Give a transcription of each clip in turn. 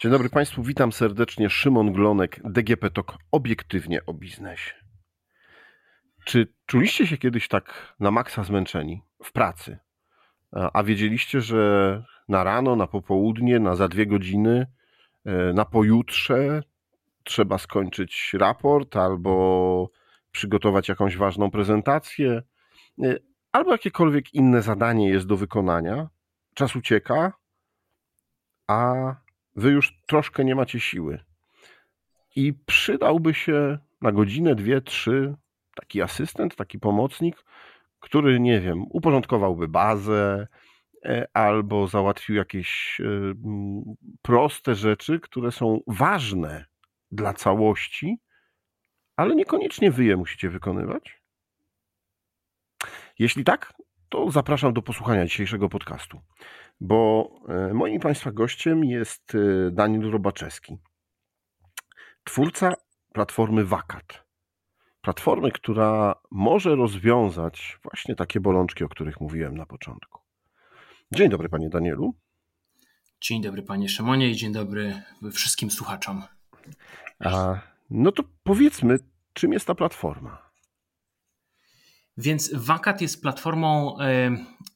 Dzień dobry Państwu, witam serdecznie. Szymon Glonek, DGP TOK, obiektywnie o biznesie. Czy czuliście się kiedyś tak na maksa zmęczeni w pracy? A wiedzieliście, że na rano, na popołudnie, na za dwie godziny, e, na pojutrze trzeba skończyć raport albo przygotować jakąś ważną prezentację, e, albo jakiekolwiek inne zadanie jest do wykonania. Czas ucieka, a wy już troszkę nie macie siły. I przydałby się na godzinę, dwie, trzy taki asystent, taki pomocnik, który, nie wiem, uporządkowałby bazę e, albo załatwił jakieś e, proste rzeczy, które są ważne dla całości, ale niekoniecznie wy je musicie wykonywać. Jeśli tak, to zapraszam do posłuchania dzisiejszego podcastu bo e, moim Państwa gościem jest e, Daniel Robaczewski, twórca platformy Wakat. Platformy, która może rozwiązać właśnie takie bolączki, o których mówiłem na początku. Dzień dobry, Panie Danielu. Dzień dobry, Panie Szymonie i dzień dobry wszystkim słuchaczom. A, no to powiedzmy, czym jest ta platforma? Więc Wakat jest platformą,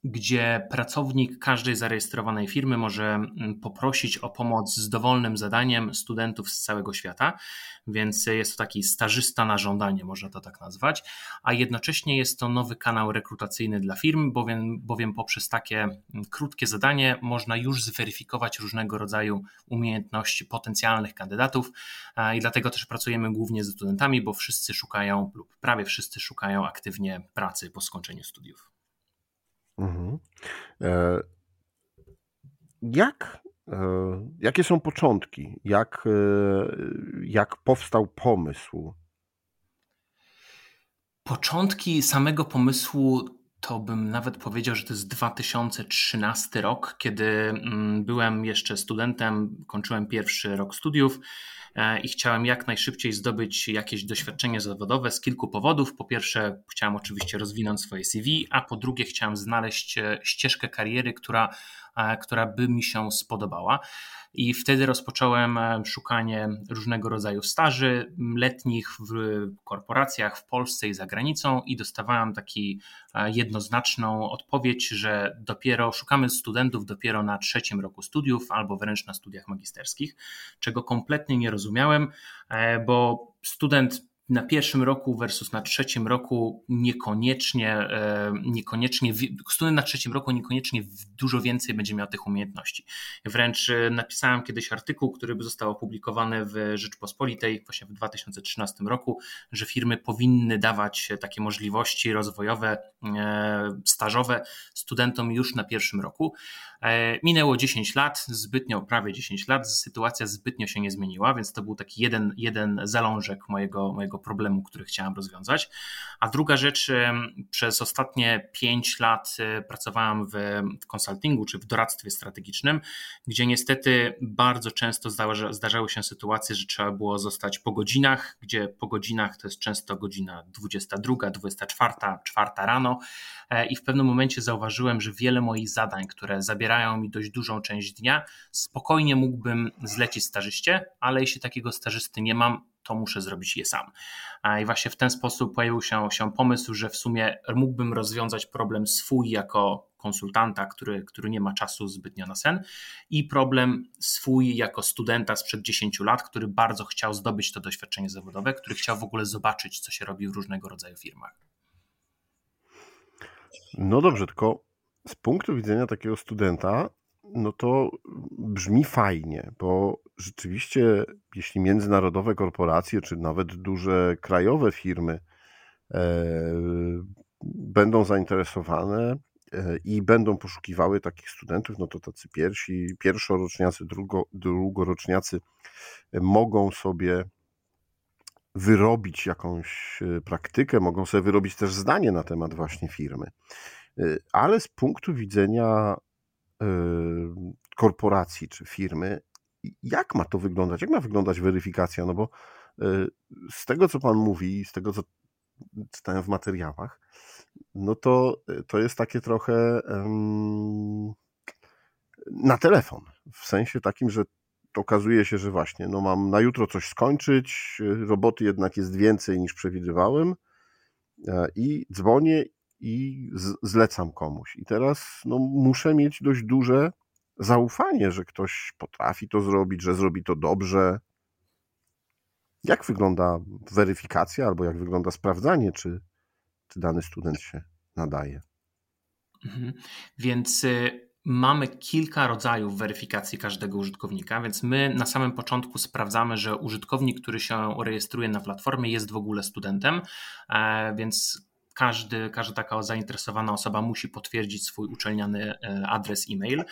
gdzie pracownik każdej zarejestrowanej firmy może mm, poprosić o pomoc z dowolnym zadaniem studentów z całego świata. Więc jest to taki stażysta na żądanie, można to tak nazwać. A jednocześnie jest to nowy kanał rekrutacyjny dla firm, bowiem, bowiem poprzez takie mm, krótkie zadanie można już zweryfikować różnego rodzaju umiejętności potencjalnych kandydatów. I dlatego też pracujemy głównie ze studentami, bo wszyscy szukają, lub prawie wszyscy szukają aktywnie pracy po skończeniu studiów. Mhm. E, jak, e, jakie są początki? Jak, e, jak powstał pomysł? Początki samego pomysłu to bym nawet powiedział, że to jest 2013 rok, kiedy mm, byłem jeszcze studentem, kończyłem pierwszy rok studiów E, i chciałem jak najszybciej zdobyć jakieś doświadczenie zawodowe z kilku powodów. Po pierwsze, chciałem oczywiście rozwinąć swoje CV, a po drugie, chciałem znaleźć e, ścieżkę kariery, która, która by mi się spodobała. I wtedy rozpocząłem szukanie różnego rodzaju staży letnich w korporacjach w Polsce i za granicą i dostawałem taki jednoznaczną odpowiedź, że dopiero szukamy studentów dopiero na trzecim roku studiów albo wręcz na studiach magisterskich, czego kompletnie nie rozumiałem, e, bo student na pierwszym roku versus na trzecim roku niekoniecznie, e, niekoniecznie, student na trzecim roku niekoniecznie dużo więcej będzie miał tych umiejętności. Wręcz e, napisałem kiedyś artykuł, który został opublikowany w Rzeczpospolitej właśnie w 2013 roku, że firmy powinny dawać takie możliwości rozwojowe, e, stażowe studentom już na pierwszym roku. Minęło 10 lat, zbytnio, prawie 10 lat, sytuacja zbytnio się nie zmieniła, więc to był taki jeden, jeden zalążek mojego, mojego problemu, który chciałem rozwiązać. A druga rzecz, przez ostatnie pięć lat e, pracowałem w konsultingu czy w doradztwie strategicznym, gdzie niestety bardzo często zdarzały się sytuacje, że trzeba było zostać po godzinach, gdzie po godzinach to jest często godzina 22, 24, 4 rano e, i w pewnym momencie zauważyłem, że wiele moich zadań, które zabierają mi dość dużą część dnia, spokojnie mógłbym zlecić stażyście, ale jeśli takiego stażysty nie mam, to muszę zrobić je sam. I właśnie w ten sposób pojawił się, się pomysł, że w sumie mógłbym rozwiązać problem swój jako konsultanta, który, który nie ma czasu zbytnio na sen, i problem swój jako studenta sprzed 10 lat, który bardzo chciał zdobyć to doświadczenie zawodowe, który chciał w ogóle zobaczyć, co się robi w różnego rodzaju firmach. No dobrze, tylko z punktu widzenia takiego studenta, no to brzmi fajnie, bo rzeczywiście, jeśli międzynarodowe korporacje, czy nawet duże krajowe firmy e, będą zainteresowane e, i będą poszukiwały takich studentów, no to tacy pierwsi, pierwszoroczniacy, drugo, drugoroczniacy mogą sobie wyrobić jakąś e, praktykę, mogą sobie wyrobić też zdanie na temat właśnie firmy. Ale z punktu widzenia korporacji czy firmy, jak ma to wyglądać? Jak ma wyglądać weryfikacja? No bo z tego, co Pan mówi, z tego, co czytałem w materiałach, no to, to jest takie trochę um, na telefon. W sensie takim, że okazuje się, że właśnie, no mam na jutro coś skończyć, roboty jednak jest więcej niż przewidywałem e, i dzwonię i zlecam komuś. I teraz no, muszę mieć dość duże zaufanie, że ktoś potrafi to zrobić, że zrobi to dobrze. Jak wygląda weryfikacja albo jak wygląda sprawdzanie, czy, czy dany student się nadaje? Mhm. Więc y, mamy kilka rodzajów weryfikacji każdego użytkownika, więc my na samym początku sprawdzamy, że użytkownik, który się rejestruje na platformie, jest w ogóle studentem, e, więc każdy, każda taka zainteresowana osoba musi potwierdzić swój uczelniany e, adres e-mail.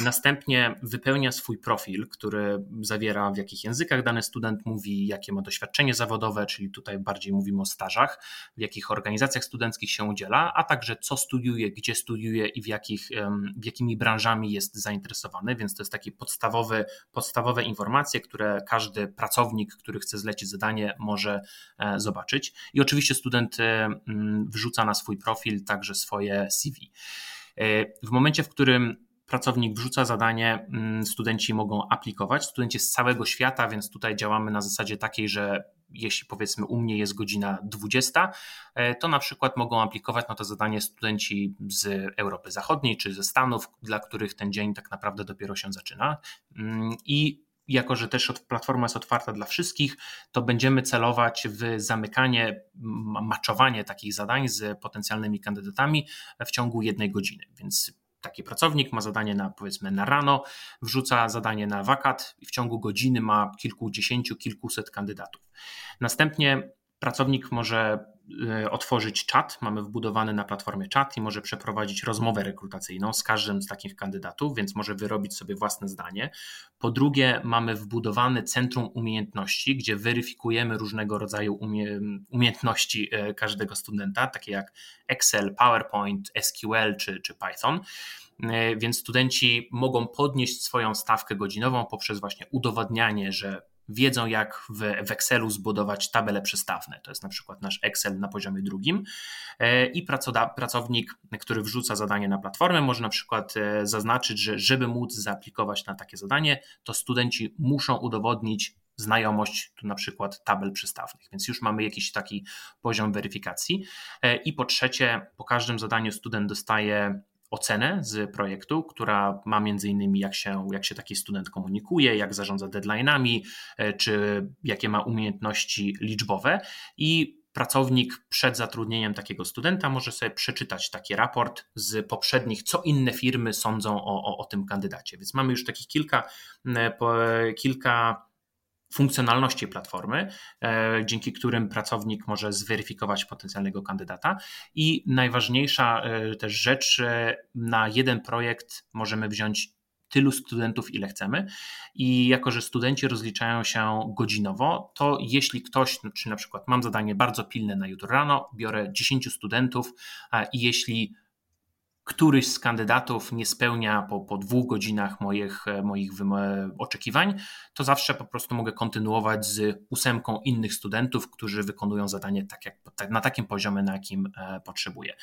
Następnie wypełnia swój profil, który zawiera w jakich językach dany student mówi, jakie ma doświadczenie zawodowe, czyli tutaj bardziej mówimy o stażach, w jakich organizacjach studenckich się udziela, a także co studiuje, gdzie studiuje i w, jakich, w jakimi branżami jest zainteresowany, więc to jest takie podstawowe, podstawowe informacje, które każdy pracownik, który chce zlecić zadanie, może e, zobaczyć. I oczywiście student e, wrzuca na swój profil także swoje CV. E, w momencie, w którym pracownik wrzuca zadanie, mm, studenci mogą aplikować. Studenci z całego świata, więc tutaj działamy na zasadzie takiej, że jeśli powiedzmy u mnie jest godzina 20, e, to na przykład mogą aplikować na to zadanie studenci z Europy Zachodniej czy ze Stanów, dla których ten dzień tak naprawdę dopiero się zaczyna. Mm, I jako, że też platforma jest otwarta dla wszystkich, to będziemy celować w zamykanie, maczowanie takich zadań z potencjalnymi kandydatami w ciągu jednej godziny. Więc taki pracownik ma zadanie na powiedzmy na rano, wrzuca zadanie na wakat i w ciągu godziny ma kilkudziesięciu, kilkuset kandydatów. Następnie pracownik może otworzyć czat, mamy wbudowany na platformie czat i może przeprowadzić rozmowę rekrutacyjną z każdym z takich kandydatów, więc może wyrobić sobie własne zdanie. Po drugie, mamy wbudowany centrum umiejętności, gdzie weryfikujemy różnego rodzaju umie umiejętności y, każdego studenta, takie jak Excel, PowerPoint, SQL czy, czy Python. Y, więc studenci mogą podnieść swoją stawkę godzinową poprzez właśnie udowadnianie, że wiedzą, jak w, w Excelu zbudować tabele przestawne. To jest na przykład nasz Excel na poziomie drugim. E, I pracownik, który wrzuca zadanie na platformę, może na przykład e, zaznaczyć, że żeby móc zaaplikować na takie zadanie, to studenci muszą udowodnić znajomość tu na przykład tabel przystawnych, więc już mamy jakiś taki poziom weryfikacji. E, I po trzecie, po każdym zadaniu student dostaje ocenę z projektu, która ma między innymi jak się, jak się taki student komunikuje, jak zarządza deadline'ami, e, czy jakie ma umiejętności liczbowe i pracownik przed zatrudnieniem takiego studenta może sobie przeczytać taki raport z poprzednich, co inne firmy sądzą o, o, o tym kandydacie. Więc mamy już takich kilka, kilka funkcjonalności platformy, e, dzięki którym pracownik może zweryfikować potencjalnego kandydata. I najważniejsza e, też rzecz, na jeden projekt możemy wziąć tylu studentów, ile chcemy. I jako, że studenci rozliczają się godzinowo, to jeśli ktoś, czy na przykład mam zadanie bardzo pilne na jutro rano, biorę 10 studentów i jeśli któryś z kandydatów nie spełnia po, po dwóch godzinach moich, e, moich oczekiwań, to zawsze po prostu mogę kontynuować z ósemką innych studentów, którzy wykonują zadanie tak jak, tak, na takim poziomie, na jakim e, potrzebuję.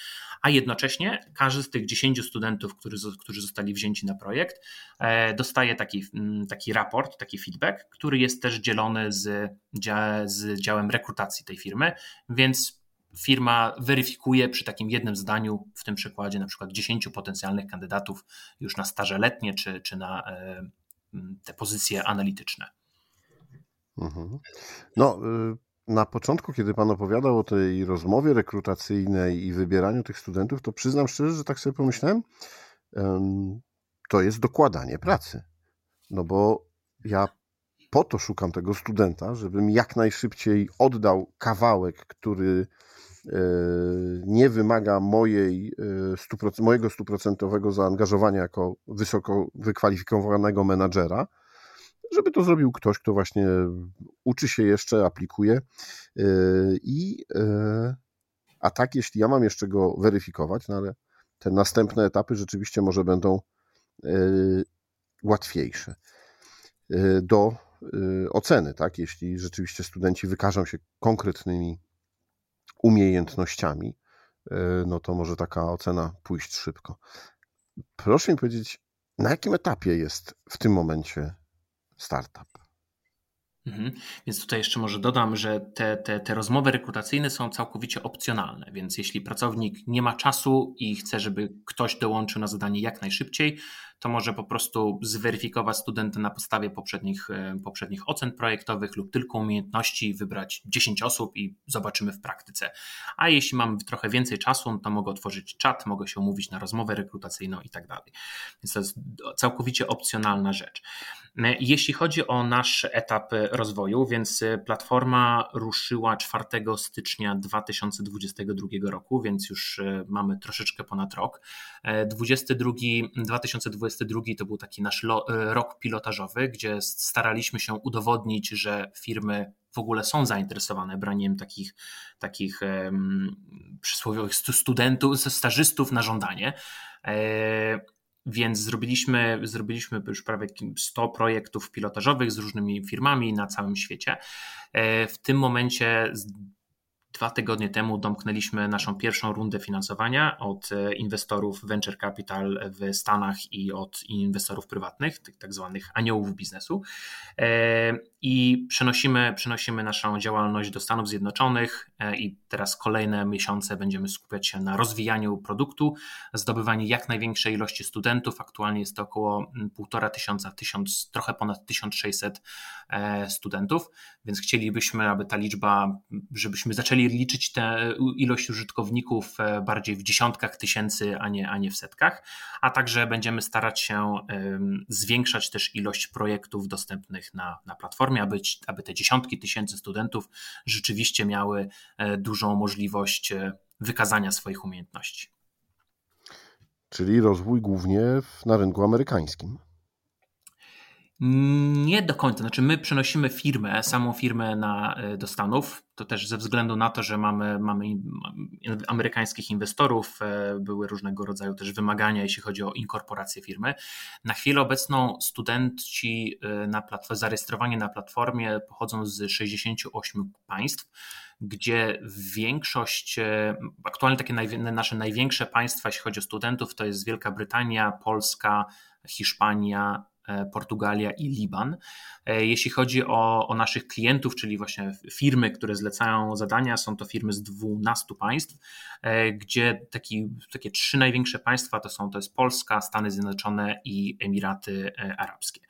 A jednocześnie każdy z tych dziesięciu studentów, którzy, którzy zostali wzięci na projekt, e, dostaje taki, taki raport, taki feedback, który jest też dzielony z, z działem rekrutacji tej firmy, więc firma weryfikuje przy takim jednym zdaniu, w tym przykładzie na przykład 10 potencjalnych kandydatów już na staże letnie czy, czy na e, te pozycje analityczne. Mhm. No, y, na początku, kiedy Pan opowiadał o tej rozmowie rekrutacyjnej i wybieraniu tych studentów, to przyznam szczerze, że tak sobie pomyślałem, to jest dokładanie pracy. No bo ja po to szukam tego studenta, żebym jak najszybciej oddał kawałek, który nie wymaga mojej, e, mojego stuprocentowego zaangażowania jako wysoko wykwalifikowanego menadżera, żeby to zrobił ktoś, kto właśnie uczy się jeszcze, aplikuje. E, I, a tak, jeśli ja mam jeszcze go weryfikować, no ale te następne etapy rzeczywiście może będą łatwiejsze do oceny, tak? Jeśli rzeczywiście studenci wykażą się konkretnymi umiejętnościami, e, no to może taka ocena pójść szybko. Proszę mi powiedzieć, na jakim etapie jest w tym momencie startup. Mhm. Więc tutaj jeszcze może dodam, że te, te, te rozmowy rekrutacyjne są całkowicie opcjonalne, więc jeśli pracownik nie ma czasu i chce, żeby ktoś dołączył na zadanie jak najszybciej, to może po prostu zweryfikować studenta na podstawie poprzednich, e, poprzednich ocen projektowych lub tylko umiejętności, wybrać 10 osób i zobaczymy w praktyce. A jeśli mam trochę więcej czasu, to mogę otworzyć czat, mogę się umówić na rozmowę rekrutacyjną i tak dalej. Więc to jest całkowicie opcjonalna rzecz. E, jeśli chodzi o nasz etap rozwoju, więc platforma ruszyła 4 stycznia 2022 roku, więc już e, mamy troszeczkę ponad rok. 22, 2022 2022 to był taki nasz e, rok pilotażowy, gdzie staraliśmy się udowodnić, że firmy w ogóle są zainteresowane braniem takich, takich um, przysłowiowych studentów, stażystów na żądanie. E, więc zrobiliśmy, zrobiliśmy już prawie 100 projektów pilotażowych z różnymi firmami na całym świecie. E, w tym momencie Dwa tygodnie temu domknęliśmy naszą pierwszą rundę finansowania od e, inwestorów venture capital w Stanach i od inwestorów prywatnych, tych tak zwanych aniołów biznesu. E, I przenosimy, przenosimy naszą działalność do Stanów Zjednoczonych e, i teraz kolejne miesiące będziemy skupiać się na rozwijaniu produktu, zdobywaniu jak największej ilości studentów. Aktualnie jest to około półtora tysiąca, tysiąc, trochę ponad 1600 studentów, więc chcielibyśmy, aby ta liczba, żebyśmy zaczęli liczyć tę ilość użytkowników e, bardziej w dziesiątkach tysięcy, a nie, a nie w setkach, a także będziemy starać się zwiększać też ilość projektów dostępnych na, na platformie, aby, aby te dziesiątki tysięcy studentów rzeczywiście miały e, dużą możliwość e, wykazania swoich umiejętności. Czyli rozwój głównie na rynku amerykańskim. Nie do końca. Znaczy, my przenosimy firmę, samą firmę na, e, do Stanów. To też ze względu na to, że mamy, mamy amerykańskich inwestorów, e, były różnego rodzaju też wymagania, jeśli chodzi o inkorporację firmy. Na chwilę obecną studenci e, na zarejestrowani na platformie pochodzą z 68 państw gdzie większość, aktualnie takie nasze największe państwa, jeśli chodzi o studentów, to jest Wielka Brytania, Polska, Hiszpania, E, Portugalia i Liban. E, jeśli chodzi o, o, naszych klientów, czyli właśnie firmy, które zlecają zadania, są to firmy z 12 państw, e, gdzie taki, takie trzy największe państwa to są to jest Polska, Stany Zjednoczone i Emiraty Arabskie.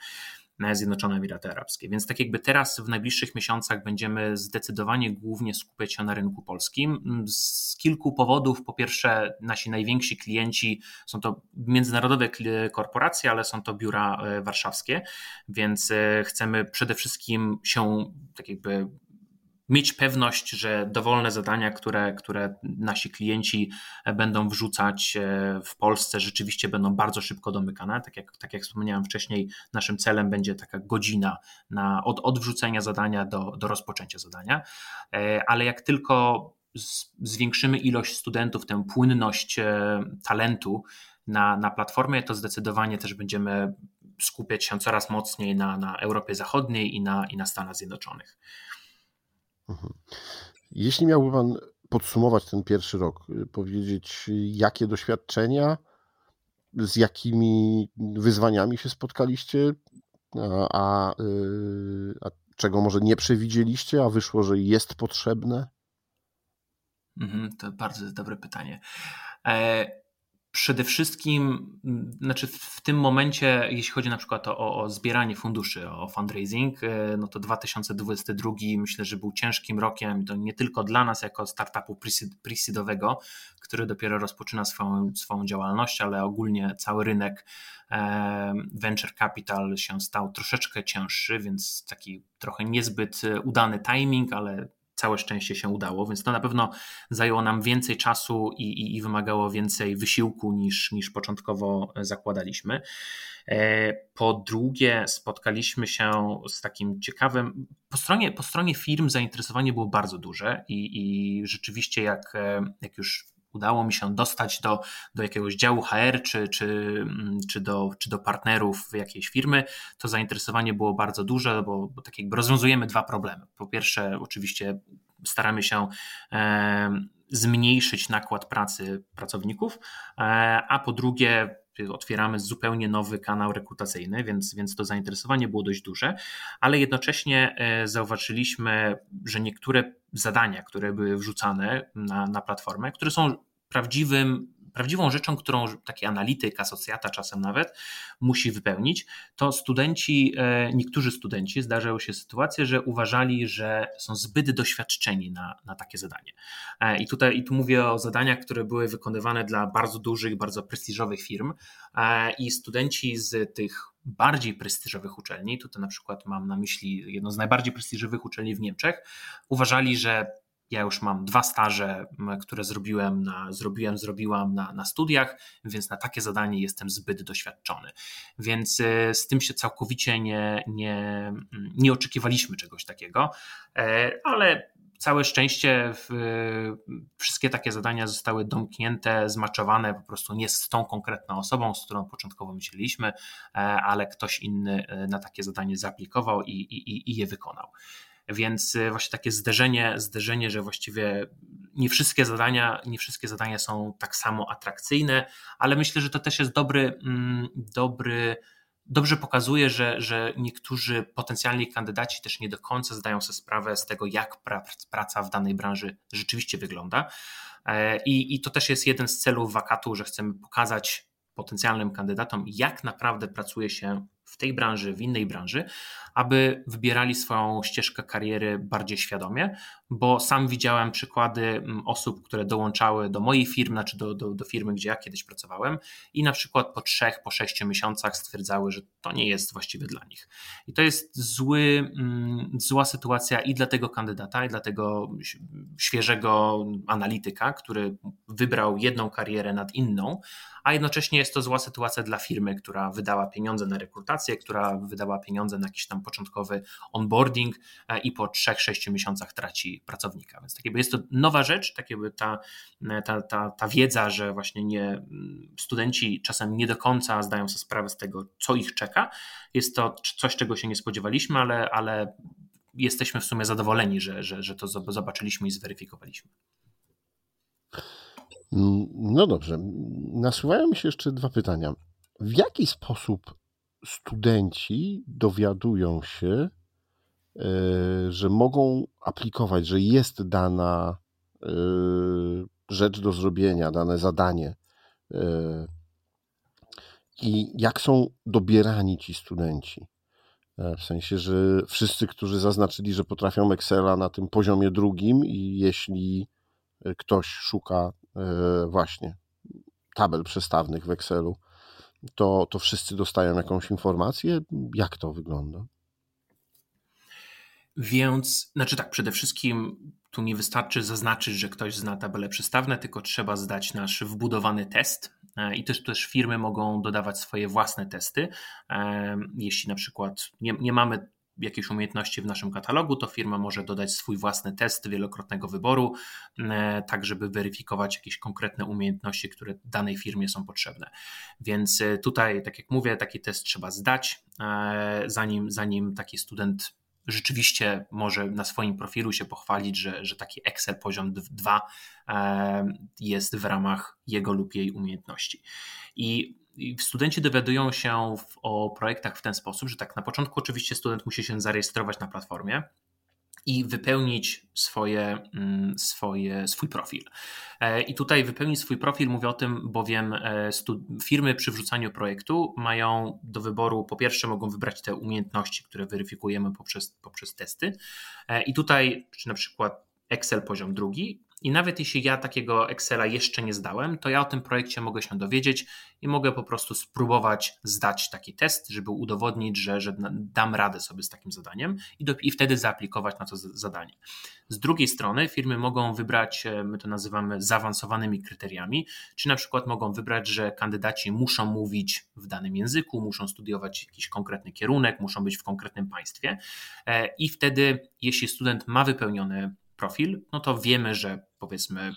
Zjednoczone Emiraty Arabskie. Więc tak jakby teraz w najbliższych miesiącach będziemy zdecydowanie głównie skupiać się na rynku polskim. Z kilku powodów. Po pierwsze, nasi najwięksi klienci są to międzynarodowe korporacje, ale są to biura e, warszawskie, więc e, chcemy przede wszystkim się tak jakby mieć pewność, że dowolne zadania, które, które nasi klienci będą wrzucać e, w Polsce, rzeczywiście będą bardzo szybko domykane. Tak jak, tak jak wspomniałem wcześniej, naszym celem będzie taka godzina na, od, od wrzucenia zadania do, do rozpoczęcia zadania. E, ale jak tylko zwiększymy ilość studentów, tę płynność e, talentu na, na platformie, to zdecydowanie też będziemy skupiać się coraz mocniej na, na Europie Zachodniej i na, i na Stanach Zjednoczonych. Mhm. Jeśli miałby Pan podsumować ten pierwszy rok, y, powiedzieć, jakie doświadczenia, z jakimi wyzwaniami się spotkaliście, a, a, y, a czego może nie przewidzieliście, a wyszło, że jest potrzebne? Mhm, to bardzo dobre pytanie. E, Przede wszystkim, mm, znaczy w tym momencie, jeśli chodzi na przykład o, o, zbieranie funduszy, o fundraising, e, no to 2022 myślę, że był ciężkim rokiem, to nie tylko dla nas jako startupu pre-seedowego, który dopiero rozpoczyna swoją, swoją działalność, ale ogólnie cały rynek e, venture capital się stał troszeczkę cięższy, więc taki trochę niezbyt udany timing, ale całe szczęście się udało, więc to na pewno zajęło nam więcej czasu i, i, i wymagało więcej wysiłku niż, niż początkowo zakładaliśmy. E, po drugie, spotkaliśmy się z takim ciekawym. Po stronie, po stronie firm zainteresowanie było bardzo duże i, i rzeczywiście, jak, e, jak już udało mi się dostać do, do jakiegoś działu HR czy, czy, mm, czy, do, czy do partnerów jakiejś firmy, to zainteresowanie było bardzo duże, bo, bo tak jakby rozwiązujemy dwa problemy. Po pierwsze, oczywiście staramy się e, zmniejszyć nakład pracy pracowników, e, a po drugie, otwieramy zupełnie nowy kanał rekrutacyjny, więc, więc to zainteresowanie było dość duże, ale jednocześnie zauważyliśmy, że niektóre zadania, które były wrzucane na, na platformę, które są prawdziwym prawdziwą rzeczą, którą taki analityk, asocjata czasem nawet musi wypełnić, to studenci, e, niektórzy studenci zdarzały się sytuacje, że uważali, że są zbyt doświadczeni na, na takie zadanie. E, I tutaj i tu mówię o zadaniach, które były wykonywane dla bardzo dużych, bardzo prestiżowych firm e, i studenci z tych bardziej prestiżowych uczelni, tutaj na przykład mam na myśli jedną z najbardziej prestiżowych uczelni w Niemczech, uważali, że ja już mam dwa staże, które zrobiłem, na, zrobiłem, zrobiłam na, na studiach, więc na takie zadanie jestem zbyt doświadczony. Więc e, z tym się całkowicie nie, nie, nie oczekiwaliśmy czegoś takiego, e, ale całe szczęście wszystkie takie zadania zostały domknięte, zmaczowane po prostu nie z tą konkretną osobą, z którą początkowo myśleliśmy, e, ale ktoś inny na takie zadanie zaaplikował i, i, i je wykonał. Więc y, właśnie takie zderzenie, zderzenie, że właściwie nie wszystkie zadania, nie wszystkie zadania są tak samo atrakcyjne, ale myślę, że to też jest dobry, mm, dobry dobrze pokazuje, że, że niektórzy potencjalni kandydaci też nie do końca zdają sobie sprawę z tego, jak praca w danej branży rzeczywiście wygląda. E, I, I to też jest jeden z celów wakatu, że chcemy pokazać potencjalnym kandydatom, jak naprawdę pracuje się w tej branży, w innej branży, aby wybierali swoją ścieżkę kariery bardziej świadomie, bo sam widziałem przykłady mm, osób, które dołączały do mojej firmy, znaczy do, do, do firmy, gdzie ja kiedyś pracowałem i na przykład po trzech, po sześciu miesiącach stwierdzały, że to nie jest właściwe dla nich. I to jest zły, mm, zła sytuacja i dla tego kandydata, i dla tego świeżego analityka, który wybrał jedną karierę nad inną, a jednocześnie jest to zła sytuacja dla firmy, która wydała pieniądze na rekrutację, która wydała pieniądze na jakiś tam początkowy onboarding e, i po 3-6 miesiącach traci pracownika. Więc tak jest to nowa rzecz, tak ta, ta, ta, ta wiedza, że właśnie nie, studenci czasem nie do końca zdają sobie sprawę z tego, co ich czeka. Jest to coś, czego się nie spodziewaliśmy, ale, ale jesteśmy w sumie zadowoleni, że, że, że to zobaczyliśmy i zweryfikowaliśmy. No dobrze. Nasuwają mi się jeszcze dwa pytania. W jaki sposób studenci dowiadują się, e, że mogą aplikować, że jest dana e, rzecz do zrobienia, dane zadanie. E, I jak są dobierani ci studenci? W sensie, że wszyscy, którzy zaznaczyli, że potrafią Excela na tym poziomie drugim, i jeśli ktoś szuka właśnie tabel przestawnych w Excelu, to, to wszyscy dostają jakąś informację? Jak to wygląda? Więc, znaczy tak, przede wszystkim tu nie wystarczy zaznaczyć, że ktoś zna tabele przestawne, tylko trzeba zdać nasz wbudowany test. E, I też, też firmy mogą dodawać swoje własne testy. E, jeśli na przykład nie, nie mamy jakieś umiejętności w naszym katalogu, to firma może dodać swój własny test wielokrotnego wyboru, e, tak żeby weryfikować jakieś konkretne umiejętności, które danej firmie są potrzebne. Więc e, tutaj, tak jak mówię, taki test trzeba zdać, e, zanim, zanim taki student rzeczywiście może na swoim profilu się pochwalić, że, że taki Excel poziom 2 jest w ramach jego lub jej umiejętności. I studenci dowiadują się w, o projektach w ten sposób, że tak na początku oczywiście student musi się zarejestrować na platformie i wypełnić swoje, mm, swoje, swój profil. E, I tutaj wypełnić swój profil, mówię o tym, bowiem e, firmy przy wrzucaniu projektu mają do wyboru, po pierwsze mogą wybrać te umiejętności, które weryfikujemy poprzez, poprzez testy. E, I tutaj, czy na przykład Excel poziom drugi, i nawet jeśli ja takiego Excela jeszcze nie zdałem, to ja o tym projekcie mogę się dowiedzieć i mogę po prostu spróbować zdać taki test, żeby udowodnić, że, że dam radę sobie z takim zadaniem i, do, i wtedy zaaplikować na to zadanie. Z drugiej strony firmy mogą wybrać, e, my to nazywamy zaawansowanymi kryteriami, czy na przykład mogą wybrać, że kandydaci muszą mówić w danym języku, muszą studiować jakiś konkretny kierunek, muszą być w konkretnym państwie e, i wtedy, jeśli student ma wypełniony profil, no to wiemy, że powiedzmy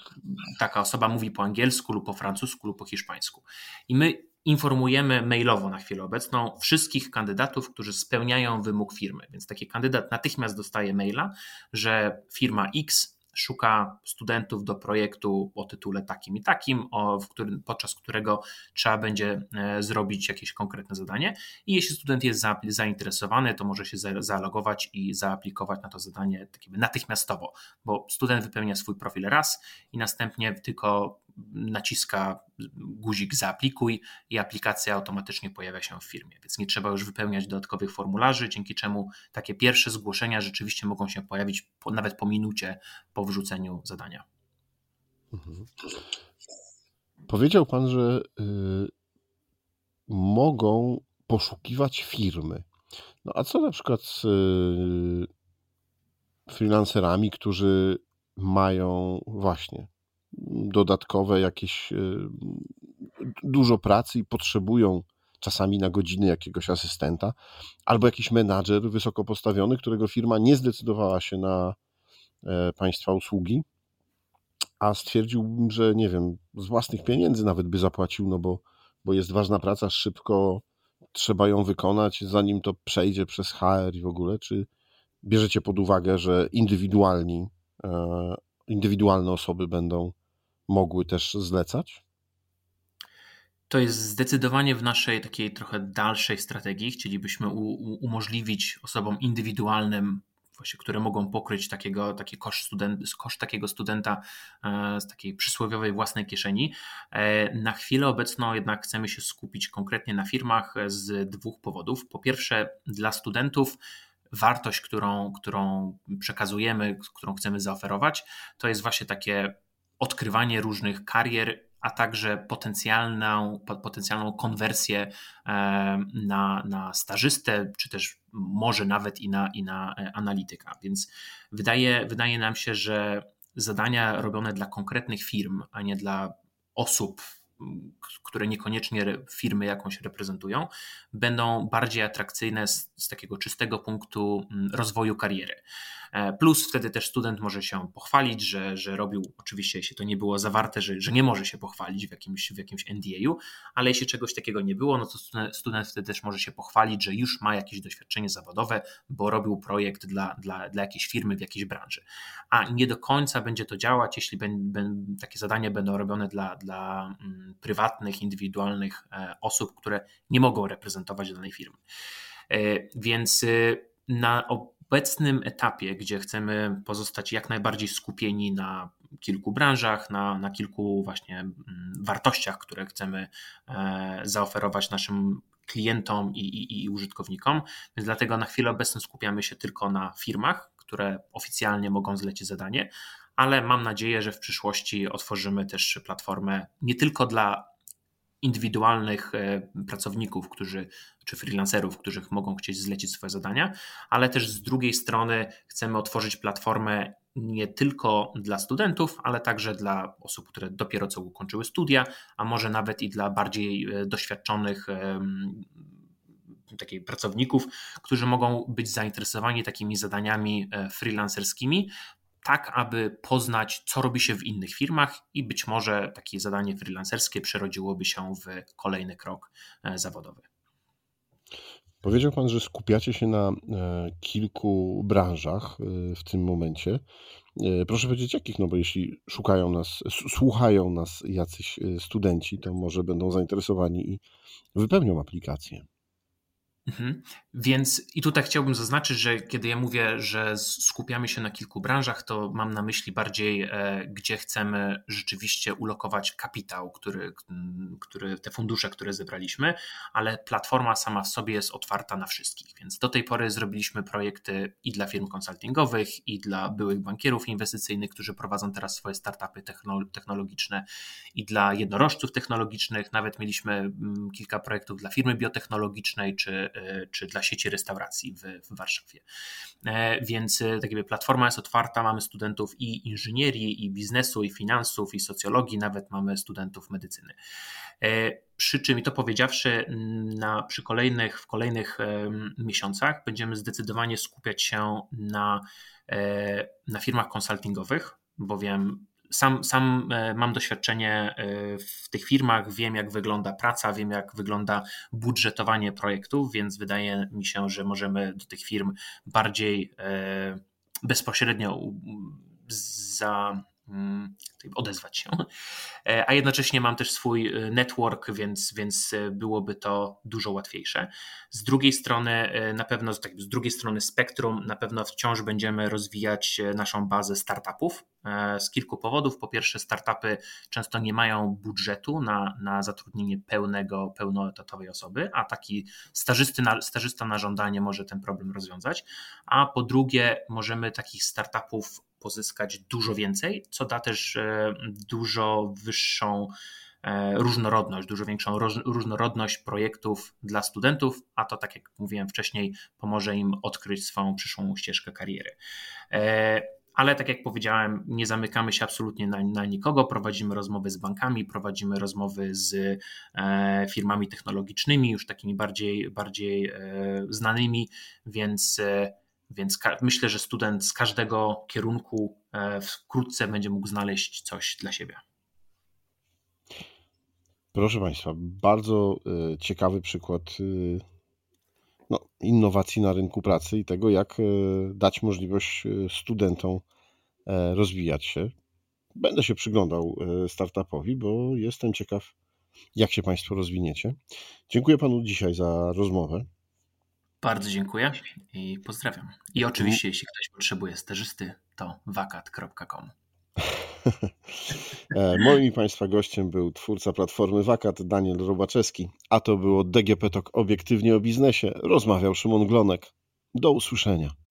taka osoba mówi po angielsku lub po francusku lub po hiszpańsku. I my informujemy mailowo na chwilę obecną wszystkich kandydatów, którzy spełniają wymóg firmy. Więc taki kandydat natychmiast dostaje maila, że firma X szuka studentów do projektu o tytule takim i takim, o, w którym, podczas którego trzeba będzie e, zrobić jakieś konkretne zadanie. I jeśli student jest za, zainteresowany, to może się zalogować i zaaplikować na to zadanie natychmiastowo, bo student wypełnia swój profil raz i następnie tylko naciska guzik zaaplikuj i aplikacja automatycznie pojawia się w firmie, więc nie trzeba już wypełniać dodatkowych formularzy, dzięki czemu takie pierwsze zgłoszenia rzeczywiście mogą się pojawić po, nawet po minucie po wrzuceniu zadania. Mhm. Powiedział Pan, że y, mogą poszukiwać firmy. No a co na przykład z y, freelancerami, którzy mają właśnie dodatkowe jakieś y, dużo pracy i potrzebują czasami na godziny jakiegoś asystenta, albo jakiś menadżer wysoko postawiony, którego firma nie zdecydowała się na e, państwa usługi, a stwierdziłbym, że nie wiem, z własnych pieniędzy nawet by zapłacił, no bo, bo jest ważna praca, szybko trzeba ją wykonać, zanim to przejdzie przez HR i w ogóle. Czy bierzecie pod uwagę, że indywidualni, e, indywidualne osoby będą mogły też zlecać? To jest zdecydowanie w naszej takiej trochę dalszej strategii. Chcielibyśmy umożliwić osobom indywidualnym, właśnie, które mogą pokryć takiego, taki koszt, student, koszt takiego studenta e, z takiej przysłowiowej własnej kieszeni. E, na chwilę obecną jednak chcemy się skupić konkretnie na firmach z dwóch powodów. Po pierwsze, dla studentów wartość, którą, którą przekazujemy, którą chcemy zaoferować, to jest właśnie takie odkrywanie różnych karier, a także potencjalną, potencjalną konwersję e, na, na stażystę, czy też może nawet i na, i na e, analityka. Więc wydaje, wydaje nam się, że zadania robione dla konkretnych firm, a nie dla osób, które niekoniecznie firmy jakąś reprezentują, będą bardziej atrakcyjne z, z takiego czystego punktu rozwoju kariery. E, plus wtedy też student może się pochwalić, że, że robił, oczywiście jeśli to nie było zawarte, że, że nie może się pochwalić w jakimś, w jakimś NDA-u, ale jeśli czegoś takiego nie było, no to student, wtedy też może się pochwalić, że już ma jakieś doświadczenie zawodowe, bo robił projekt dla, dla, dla jakiejś firmy w jakiejś branży. A nie do końca będzie to działać, jeśli ben, ben, takie zadania będą robione dla, dla mm, prywatnych, indywidualnych e, osób, które nie mogą reprezentować danej firmy. E, więc y, na obecnym etapie, gdzie chcemy pozostać jak najbardziej skupieni na kilku branżach, na, na kilku właśnie mm, wartościach, które chcemy e, zaoferować naszym klientom i, i, i użytkownikom, więc dlatego na chwilę obecną skupiamy się tylko na firmach, które oficjalnie mogą zlecić zadanie, ale mam nadzieję, że w przyszłości otworzymy też platformę nie tylko dla indywidualnych e, pracowników, którzy, czy freelancerów, którzy mogą chcieć zlecić swoje zadania, ale też z drugiej strony chcemy otworzyć platformę nie tylko dla studentów, ale także dla osób, które dopiero co ukończyły studia, a może nawet i dla bardziej e, doświadczonych takich pracowników, którzy mogą być zainteresowani takimi zadaniami e, freelancerskimi, tak aby poznać, co robi się w innych firmach i być może takie zadanie freelancerskie przerodziłoby się w kolejny krok e, zawodowy. Powiedział Pan, że skupiacie się na e, kilku branżach e, w tym momencie. Proszę powiedzieć, jakich? No bo jeśli szukają nas, słuchają nas jacyś studenci, to może będą zainteresowani i wypełnią aplikację. Więc i tutaj chciałbym zaznaczyć, że kiedy ja mówię, że skupiamy się na kilku branżach, to mam na myśli bardziej, e, gdzie chcemy rzeczywiście ulokować kapitał, który, który, te fundusze, które zebraliśmy, ale platforma sama w sobie jest otwarta na wszystkich. Więc do tej pory zrobiliśmy projekty i dla firm konsultingowych, i dla byłych bankierów inwestycyjnych, którzy prowadzą teraz swoje startupy technologiczne, i dla jednorożców technologicznych. Nawet mieliśmy mm, kilka projektów dla firmy biotechnologicznej, czy E, czy dla sieci restauracji w, w Warszawie. E, więc e, tak jakby platforma jest otwarta, mamy studentów i inżynierii, i biznesu, i finansów, i socjologii, nawet mamy studentów medycyny. Przy czym, i to powiedziawszy, na, przy kolejnych, w kolejnych miesiącach będziemy zdecydowanie skupiać się na, na firmach konsultingowych, bowiem sam, sam e, mam doświadczenie e, w tych firmach, wiem jak wygląda praca, wiem jak wygląda budżetowanie projektów, więc wydaje mi się, że możemy do tych firm bardziej e, bezpośrednio za Mm, odezwać się. A jednocześnie mam też swój network, więc, więc byłoby to dużo łatwiejsze. Z drugiej strony, na pewno tak, z drugiej strony spektrum, na pewno wciąż będziemy rozwijać naszą bazę startupów z kilku powodów. Po pierwsze, startupy często nie mają budżetu na, na zatrudnienie pełnego, pełnoetatowej osoby, a taki stażysty stażysta na żądanie może ten problem rozwiązać. A po drugie, możemy takich startupów pozyskać dużo więcej, co da też e, dużo wyższą e, różnorodność, dużo większą różnorodność projektów dla studentów, a to, tak jak mówiłem wcześniej, pomoże im odkryć swoją przyszłą ścieżkę kariery. E, ale tak jak powiedziałem, nie zamykamy się absolutnie na, na, nikogo. Prowadzimy rozmowy z bankami, prowadzimy rozmowy z firmami technologicznymi, już takimi bardziej, bardziej znanymi, więc więc myślę, że student z każdego kierunku e, wkrótce będzie mógł znaleźć coś dla siebie. Proszę Państwa, bardzo e, ciekawy przykład e, no, innowacji na rynku pracy i tego, jak dać możliwość studentom rozwijać się. Będę się przyglądał startupowi, bo jestem ciekaw, jak się Państwo rozwiniecie. Dziękuję Panu dzisiaj za rozmowę. Bardzo dziękuję i pozdrawiam. I oczywiście, jeśli ktoś potrzebuje stażysty, to wakat.com. E, moim Państwa gościem był twórca platformy Wakat Daniel Robaczewski, a to było DGP Talk obiektywnie o biznesie. Rozmawiał Szymon Glonek. Do usłyszenia.